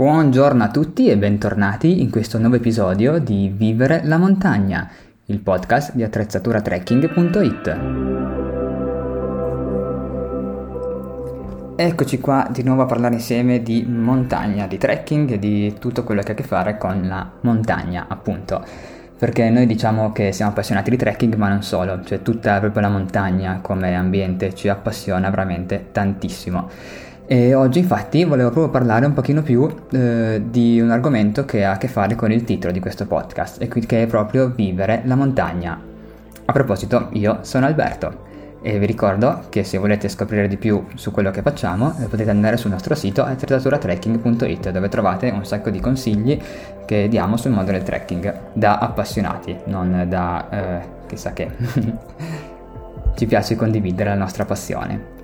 Buongiorno a tutti e bentornati in questo nuovo episodio di Vivere la montagna, il podcast di attrezzaturatrekking.it. Eccoci qua di nuovo a parlare insieme di montagna, di trekking e di tutto quello che ha a che fare con la montagna, appunto. Perché noi diciamo che siamo appassionati di trekking, ma non solo, cioè tutta proprio la montagna come ambiente ci appassiona veramente tantissimo. E oggi infatti volevo proprio parlare un pochino più eh, di un argomento che ha a che fare con il titolo di questo podcast, e che è proprio vivere la montagna. A proposito, io sono Alberto e vi ricordo che se volete scoprire di più su quello che facciamo eh, potete andare sul nostro sito attrezzaturatrekking.it dove trovate un sacco di consigli che diamo sul mondo del trekking da appassionati, non da eh, chissà che. Ci piace condividere la nostra passione.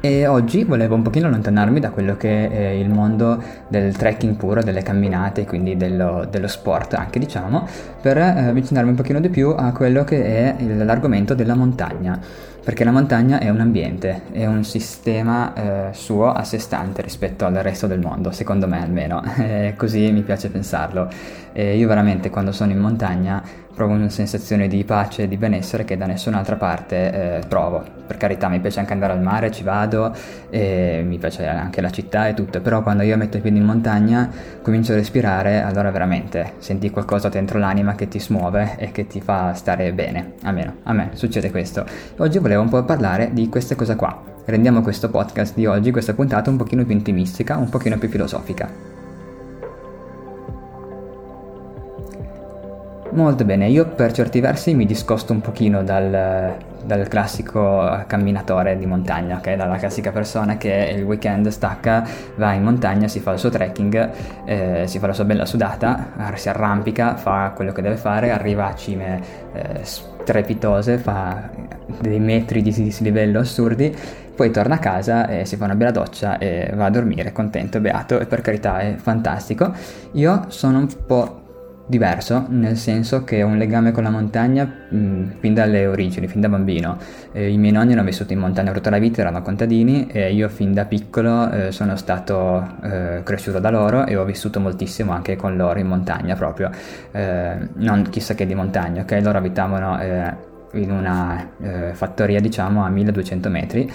E oggi volevo un pochino allontanarmi da quello che è il mondo del trekking puro, delle camminate, quindi dello, dello sport anche diciamo, per eh, avvicinarmi un pochino di più a quello che è l'argomento della montagna. Perché la montagna è un ambiente, è un sistema eh, suo a sé stante rispetto al resto del mondo, secondo me almeno, così mi piace pensarlo. E io veramente quando sono in montagna provo una sensazione di pace e di benessere che da nessun'altra parte eh, trovo. Per carità mi piace anche andare al mare, ci vado, mi piace anche la città e tutto, però quando io metto i piedi in montagna comincio a respirare, allora veramente senti qualcosa dentro l'anima che ti smuove e che ti fa stare bene, almeno a me succede questo. Oggi volevo un po' parlare di queste cose qua. Rendiamo questo podcast di oggi, questa puntata un pochino più intimistica, un pochino più filosofica. Molto bene, io per certi versi mi discosto un pochino dal, dal classico camminatore di montagna, ok? Dalla classica persona che il weekend stacca, va in montagna, si fa il suo trekking, eh, si fa la sua bella sudata, si arrampica, fa quello che deve fare, arriva a cime eh, strepitose, fa dei metri di dislivello assurdi, poi torna a casa e si fa una bella doccia e va a dormire contento, beato e per carità è fantastico. Io sono un po' diverso, nel senso che ho un legame con la montagna mh, mm, fin dalle origini, fin da bambino. Eh, I miei nonni hanno vissuto in montagna tutta la vita, erano contadini e io fin da piccolo eh, sono stato eh, cresciuto da loro e ho vissuto moltissimo anche con loro in montagna proprio. Eh, non chissà che di montagna, ok? Loro abitavano eh, in una eh, fattoria diciamo a 1200 metri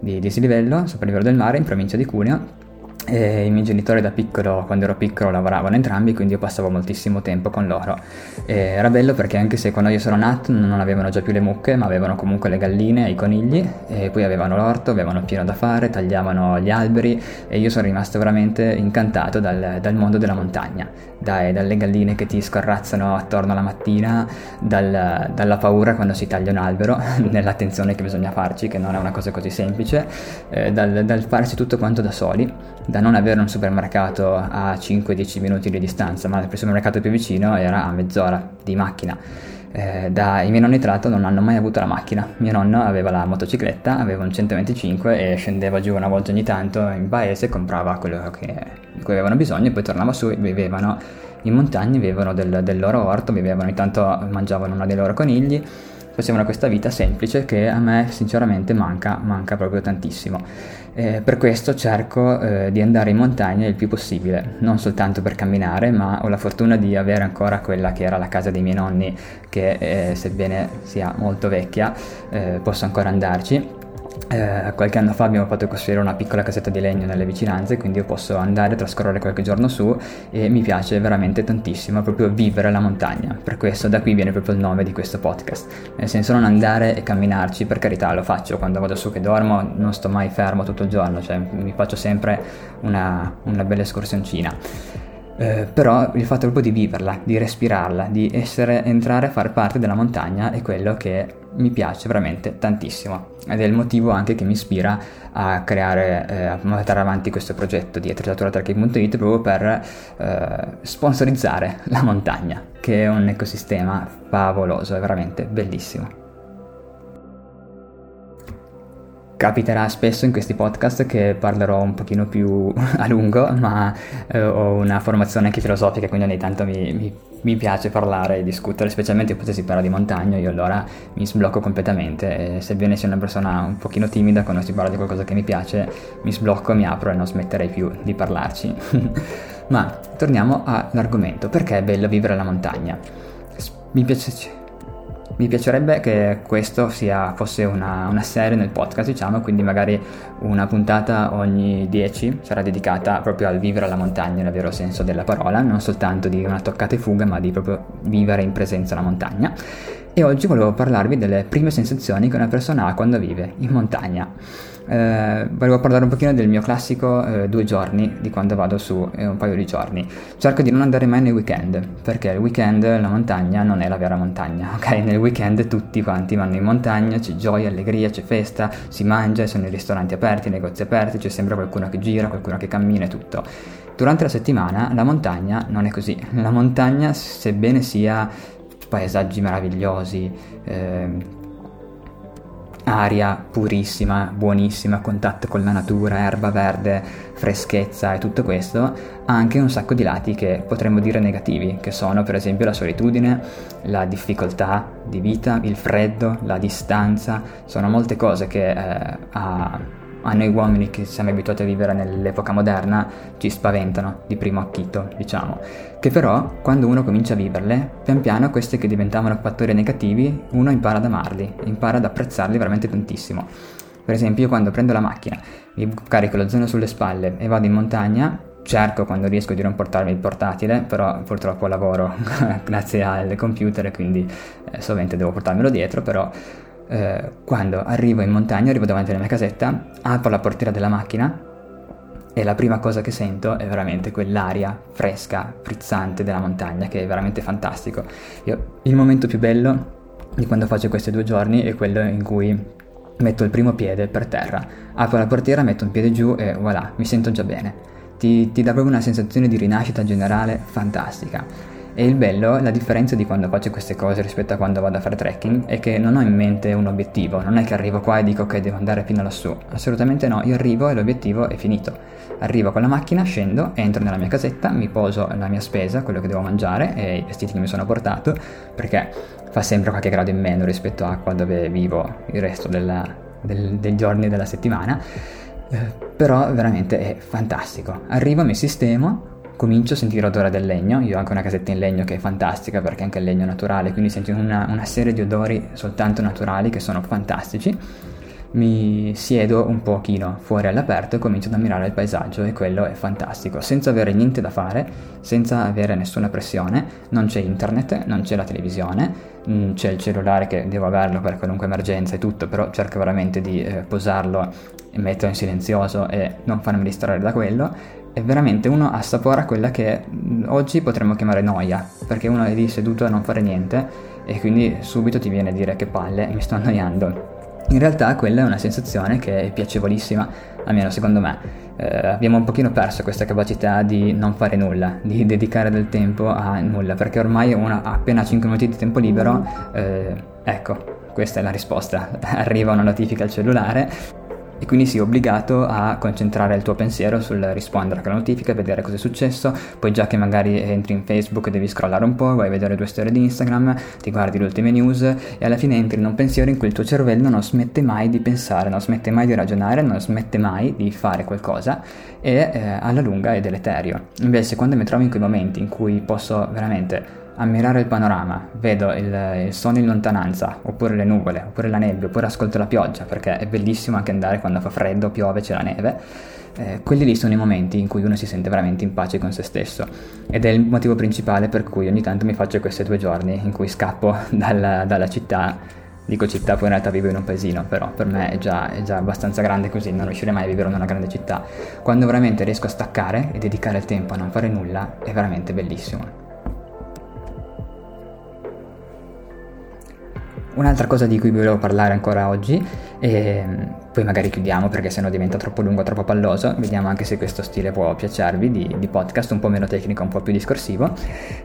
di dislivello sopra il livello del mare in provincia di Cuneo e I miei genitori da piccolo, quando ero piccolo, lavoravano entrambi, quindi io passavo moltissimo tempo con loro. E era bello perché anche se quando io sono nato non avevano già più le mucche, ma avevano comunque le galline e i conigli, e poi avevano l'orto, avevano pieno da fare, tagliavano gli alberi e io sono rimasto veramente incantato dal, dal mondo della montagna, dai, dalle galline che ti scorrazzano attorno alla mattina, dal, dalla paura quando si taglia un albero, nell'attenzione che bisogna farci, che non è una cosa così semplice, eh, dal, dal farsi tutto quanto da soli da non avere un supermercato a 5-10 minuti di distanza, ma il supermercato più vicino era a mezz'ora di macchina. Eh, da, I miei nonni tra l'altro non hanno mai avuto la macchina. Mio nonno aveva la motocicletta, aveva un 125 e scendeva giù una volta ogni tanto in paese, comprava quello che, di cui avevano bisogno e poi tornava su e vivevano in montagna, vivevano del, del loro orto, vivevano intanto mangiavano uno dei loro conigli facevano questa vita semplice che a me sinceramente manca, manca proprio tantissimo. Eh, per questo cerco eh, di andare in montagna il più possibile, non soltanto per camminare, ma ho la fortuna di avere ancora quella che era la casa dei miei nonni, che eh, sebbene sia molto vecchia, eh, posso ancora andarci eh, qualche anno fa abbiamo fatto costruire una piccola casetta di legno nelle vicinanze, quindi io posso andare a trascorrere qualche giorno su e mi piace veramente tantissimo proprio vivere la montagna. Per questo da qui viene proprio il nome di questo podcast. Nel senso non andare e camminarci, per carità lo faccio quando vado su che dormo, non sto mai fermo tutto il giorno, cioè mi faccio sempre una, una bella escursioncina. Eh, però il fatto proprio di viverla, di respirarla, di essere, entrare a far parte della montagna è quello che mi piace veramente tantissimo ed è il motivo anche che mi ispira a creare, eh, a portare avanti questo progetto di attrezzatura.it proprio per eh, sponsorizzare la montagna, che è un ecosistema favoloso, è veramente bellissimo. Capiterà spesso in questi podcast che parlerò un pochino più a lungo, ma eh, ho una formazione anche filosofica, quindi ogni tanto mi, mi, mi, piace parlare e discutere, specialmente quando si parla di montagna, io allora mi sblocco completamente e sebbene sia una persona un pochino timida quando si parla di qualcosa che mi piace, mi sblocco, mi apro e non smetterei più di parlarci. Ma torniamo all'argomento, perché è bello vivere alla montagna? Mi piace mi piacerebbe che questo sia, fosse una, una, serie nel podcast, diciamo, quindi magari una puntata ogni 10 sarà dedicata proprio al vivere alla montagna nel vero senso della parola, non soltanto di una toccata e fuga, ma di proprio vivere in presenza alla montagna. E oggi volevo parlarvi delle prime sensazioni che una persona ha quando vive in montagna. Eh, volevo parlare un pochino del mio classico eh, due giorni di quando vado su eh, un paio di giorni. Cerco di non andare mai nei weekend, perché il weekend la montagna non è la vera montagna, ok? Nel weekend tutti quanti vanno in montagna, c'è gioia, allegria, c'è festa, si mangia, sono i ristoranti aperti, i negozi aperti, c'è sempre qualcuno che gira, qualcuno che cammina e tutto. Durante la settimana la montagna non è così. La montagna, sebbene sia paesaggi meravigliosi, eh, aria purissima, buonissima, contatto con la natura, erba verde, freschezza e tutto questo, ha anche un sacco di lati che potremmo dire negativi, che sono per esempio la solitudine, la difficoltà di vita, il freddo, la distanza, sono molte cose che eh, ha a noi uomini che siamo abituati a vivere nell'epoca moderna ci spaventano di primo acchito, diciamo, che però quando uno comincia a viverle, pian piano questi che diventavano fattori negativi, uno impara ad amarli, impara ad apprezzarli veramente tantissimo. Per esempio, io quando prendo la macchina, mi carico lo zaino sulle spalle e vado in montagna, cerco quando riesco di non portarmi il portatile, però purtroppo lavoro grazie al computer quindi eh, sovente devo portarmelo dietro, però eh, quando arrivo in montagna, arrivo davanti alla mia casetta, apro la portiera della macchina e la prima cosa che sento è veramente quell'aria fresca, frizzante della montagna, che è veramente fantastico. Io, il momento più bello di quando faccio questi due giorni è quello in cui metto il primo piede per terra, apro la portiera, metto un piede giù e voilà, mi sento già bene. Ti, ti dà proprio una sensazione di rinascita generale fantastica. E il bello, la differenza di quando faccio queste cose rispetto a quando vado a fare trekking è che non ho in mente un obiettivo, non è che arrivo qua e dico ok devo andare fino lassù, assolutamente no, io arrivo e l'obiettivo è finito. Arrivo con la macchina, scendo, entro nella mia casetta, mi poso la mia spesa, quello che devo mangiare e i vestiti che mi sono portato, perché fa sempre qualche grado in meno rispetto a qua dove vivo il resto della, del, dei giorni della settimana. Eh, però veramente è fantastico. Arrivo, mi sistemo, comincio a sentire l'odore del legno, io ho anche una casetta in legno che è fantastica perché anche il legno è naturale, quindi sento una, una serie di odori soltanto naturali che sono fantastici. Mi siedo un pochino fuori all'aperto e comincio ad ammirare il paesaggio e quello è fantastico, senza avere niente da fare, senza avere nessuna pressione, non c'è internet, non c'è la televisione, mm, c'è il cellulare che devo averlo per qualunque emergenza e tutto, però cerco veramente di eh, posarlo e metterlo in silenzioso e non farmi distrarre da quello e veramente uno assapora quella che oggi potremmo chiamare noia, perché uno è lì seduto a non fare niente e quindi subito ti viene a dire che palle, mi sto annoiando. In realtà quella è una sensazione che è piacevolissima, almeno secondo me. Eh, abbiamo un pochino perso questa capacità di non fare nulla, di dedicare del tempo a nulla, perché ormai uno ha appena 5 minuti di tempo libero, eh, ecco, questa è la risposta. Arriva una notifica al cellulare e quindi sei obbligato a concentrare il tuo pensiero sul rispondere a quella notifica, vedere cosa è successo, poi già che magari entri in Facebook devi scrollare un po', vai a vedere tue storie di Instagram, ti guardi le ultime news e alla fine entri in un pensiero in cui il tuo cervello non smette mai di pensare, non smette mai di ragionare, non smette mai di fare qualcosa e eh, alla lunga è deleterio. Invece quando mi trovo in quei momenti in cui posso veramente ammirare il panorama, vedo il, il sole in lontananza, oppure le nuvole, oppure la nebbia, oppure ascolto la pioggia, perché è bellissimo anche andare quando fa freddo, piove, c'è la neve. Eh, quelli lì sono i momenti in cui uno si sente veramente in pace con se stesso ed è il motivo principale per cui ogni tanto mi faccio questi due giorni in cui scappo dalla, dalla città dico città, poi in realtà vivo in un paesino, però per me è già, è già, abbastanza grande così, non riuscirei mai a vivere in una grande città. Quando veramente riesco a staccare e dedicare il tempo a non fare nulla, è veramente bellissimo. Un'altra cosa di cui volevo parlare ancora oggi, e poi magari chiudiamo perché sennò diventa troppo lungo, troppo palloso, vediamo anche se questo stile può piacervi di, di podcast, un po' meno tecnico, un po' più discorsivo.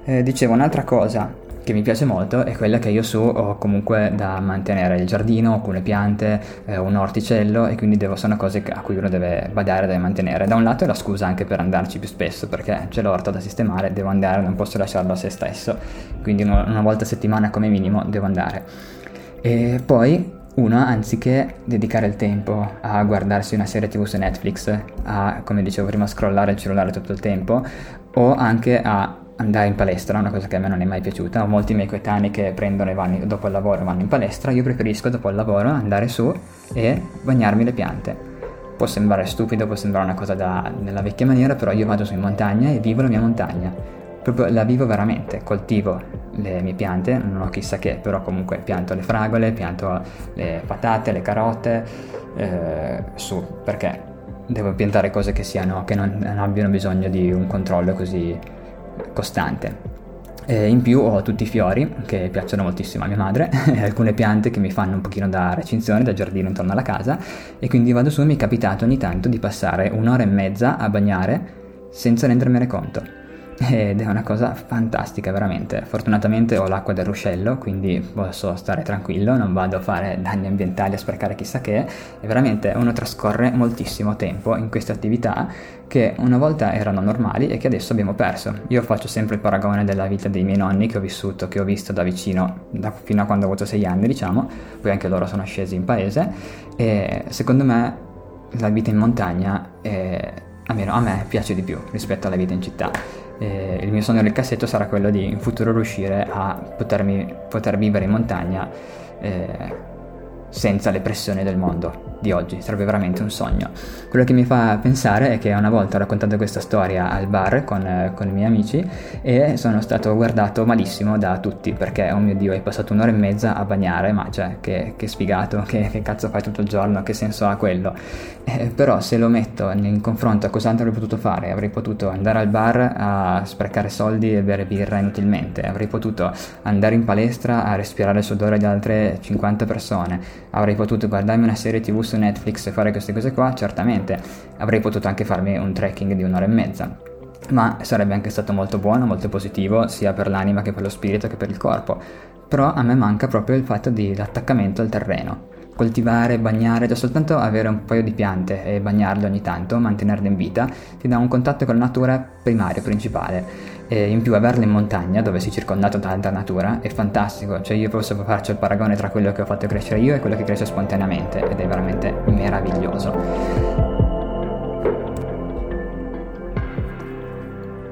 Eh, dicevo, un'altra cosa che mi piace molto è quella che io su ho comunque da mantenere il giardino, alcune piante, eh, un orticello e quindi devo, sono cose a cui uno deve badare, deve mantenere. Da un lato è la scusa anche per andarci più spesso perché c'è l'orto da sistemare, devo andare, non posso lasciarlo a se stesso, quindi una, una volta a settimana come minimo devo andare. E poi uno, anziché dedicare il tempo a guardarsi una serie tv su Netflix, a, come dicevo prima, scrollare il cellulare tutto il tempo, o anche a andare in palestra, una cosa che a me non è mai piaciuta. Molti miei coetanei che prendono e vanno dopo il lavoro vanno in palestra, io preferisco dopo il lavoro andare su e bagnarmi le piante. Può sembrare stupido, può sembrare una cosa da, nella vecchia maniera, però io vado su in montagna e vivo la mia montagna. Proprio la vivo veramente, coltivo le mie piante, non ho chissà che, però comunque pianto le fragole, pianto le patate, le carote, eh, su, perché devo piantare cose che, siano, che non, non abbiano bisogno di un controllo così costante. E in più ho tutti i fiori che piacciono moltissimo a mia madre e alcune piante che mi fanno un pochino da recinzione, da giardino intorno alla casa e quindi vado su e mi è capitato ogni tanto di passare un'ora e mezza a bagnare senza rendermene conto ed è una cosa fantastica veramente. Fortunatamente ho l'acqua del ruscello, quindi posso stare tranquillo, non vado a fare danni ambientali, a sprecare chissà che, e veramente uno trascorre moltissimo tempo in queste attività che una volta erano normali e che adesso abbiamo perso. Io faccio sempre il paragone della vita dei miei nonni che ho vissuto, che ho visto da vicino da, fino a quando ho avuto sei anni, diciamo, poi anche loro sono scesi in paese e secondo me la vita in montagna è, almeno a me piace di più rispetto alla vita in città eh, il mio sogno del cassetto sarà quello di in futuro riuscire a potermi, poter vivere in montagna eh, senza le pressioni del mondo di oggi, sarebbe veramente un sogno. Quello che mi fa pensare è che una volta ho raccontato questa storia al bar con, con, i miei amici e sono stato guardato malissimo da tutti perché, oh mio dio, hai passato un'ora e mezza a bagnare, ma cioè, che, che sfigato, che, che, cazzo fai tutto il giorno, che senso ha quello? Eh, però se lo metto in confronto a cosa avrei potuto fare, avrei potuto andare al bar a sprecare soldi e bere birra inutilmente, avrei potuto andare in palestra a respirare il sudore di altre 50 persone, avrei potuto guardarmi una serie tv su Netflix e fare queste cose qua, certamente avrei potuto anche farmi un trekking di un'ora e mezza. Ma sarebbe anche stato molto buono, molto positivo, sia per l'anima che per lo spirito che per il corpo. Però a me manca proprio il fatto dell'attaccamento al terreno. Coltivare, bagnare, già soltanto avere un paio di piante e bagnarle ogni tanto, mantenerle in vita, ti dà un contatto con la natura primario, principale e in più averla in montagna dove sei circondato da tanta natura è fantastico, cioè io posso farci il paragone tra quello che ho fatto crescere io e quello che cresce spontaneamente ed è veramente meraviglioso.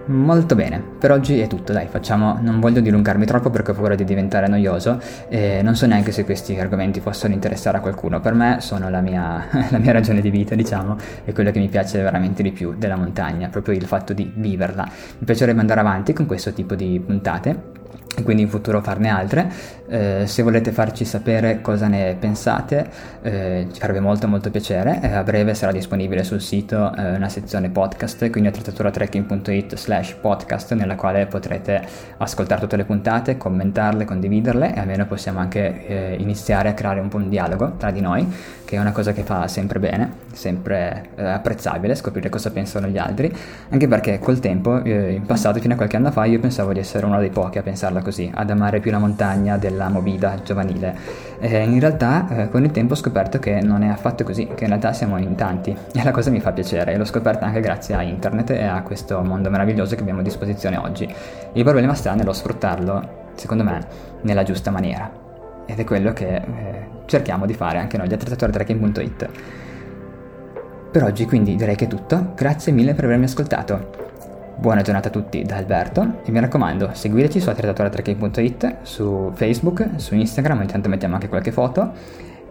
Molto bene, per oggi è tutto, dai, facciamo, non voglio dilungarmi troppo perché ho paura di diventare noioso e non so neanche se questi argomenti possono interessare a qualcuno, per me sono la mia, la mia ragione di vita, diciamo, e quello che mi piace veramente di più della montagna, proprio il fatto di viverla. Mi piacerebbe andare avanti con questo tipo di puntate e quindi in futuro farne altre. Eh, se volete farci sapere cosa ne pensate, eh, ci farebbe molto molto piacere. Eh, a breve sarà disponibile sul sito eh, una sezione podcast, quindi attrezzaturatrekking.it slash podcast, nella quale potrete ascoltare tutte le puntate, commentarle, condividerle e almeno possiamo anche eh, iniziare a creare un po' un dialogo tra di noi, che è una cosa che fa sempre bene, sempre eh, apprezzabile, scoprire cosa pensano gli altri, anche perché col tempo, in passato, fino a qualche anno fa, io pensavo di essere uno dei pochi a pensarla così, ad amare più la montagna della movida giovanile. E in realtà eh, con il tempo ho scoperto che non è affatto così, che in realtà siamo in tanti e la cosa mi fa piacere e l'ho scoperta anche grazie a internet e a questo mondo meraviglioso che abbiamo a disposizione oggi. Il problema sta nello sfruttarlo, secondo me, nella giusta maniera. Ed è quello che eh, cerchiamo di fare anche noi di attrezzatoretrekking.it. Per oggi quindi direi che è tutto, grazie mille per avermi ascoltato. Buona giornata a tutti da Alberto e mi raccomando seguiteci su attrezzatoratrekking.it, su Facebook, su Instagram, intanto mettiamo anche qualche foto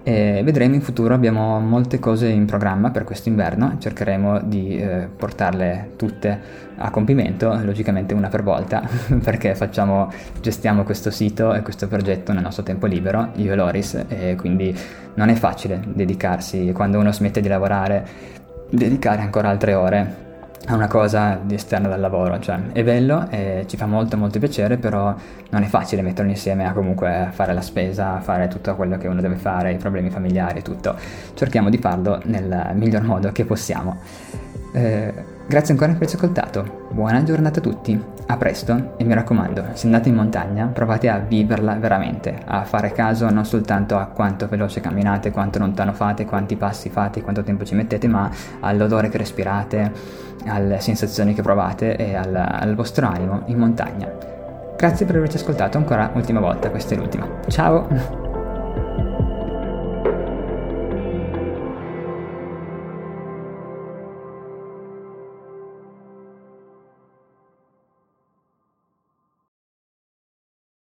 e vedremo in futuro, abbiamo molte cose in programma per questo inverno, cercheremo di eh, portarle tutte a compimento, logicamente una per volta, perché facciamo, gestiamo questo sito e questo progetto nel nostro tempo libero, io e Loris, e quindi non è facile dedicarsi, quando uno smette di lavorare, dedicare ancora altre ore a una cosa esterna dal lavoro, cioè è bello e ci fa molto molto piacere, però non è facile metterlo insieme a comunque fare la spesa, fare tutto quello che uno deve fare, i problemi familiari e tutto. Cerchiamo di farlo nel miglior modo che possiamo. Eh, grazie ancora per averci ascoltato, buona giornata a tutti, a presto e mi raccomando, se andate in montagna provate a viverla veramente, a fare caso non soltanto a quanto veloce camminate, quanto lontano fate, quanti passi fate, quanto tempo ci mettete, ma all'odore che respirate alle sensazioni che provate e al, al vostro animo in montagna. Grazie per averci ascoltato ancora un'ultima volta, questa è l'ultima. Ciao!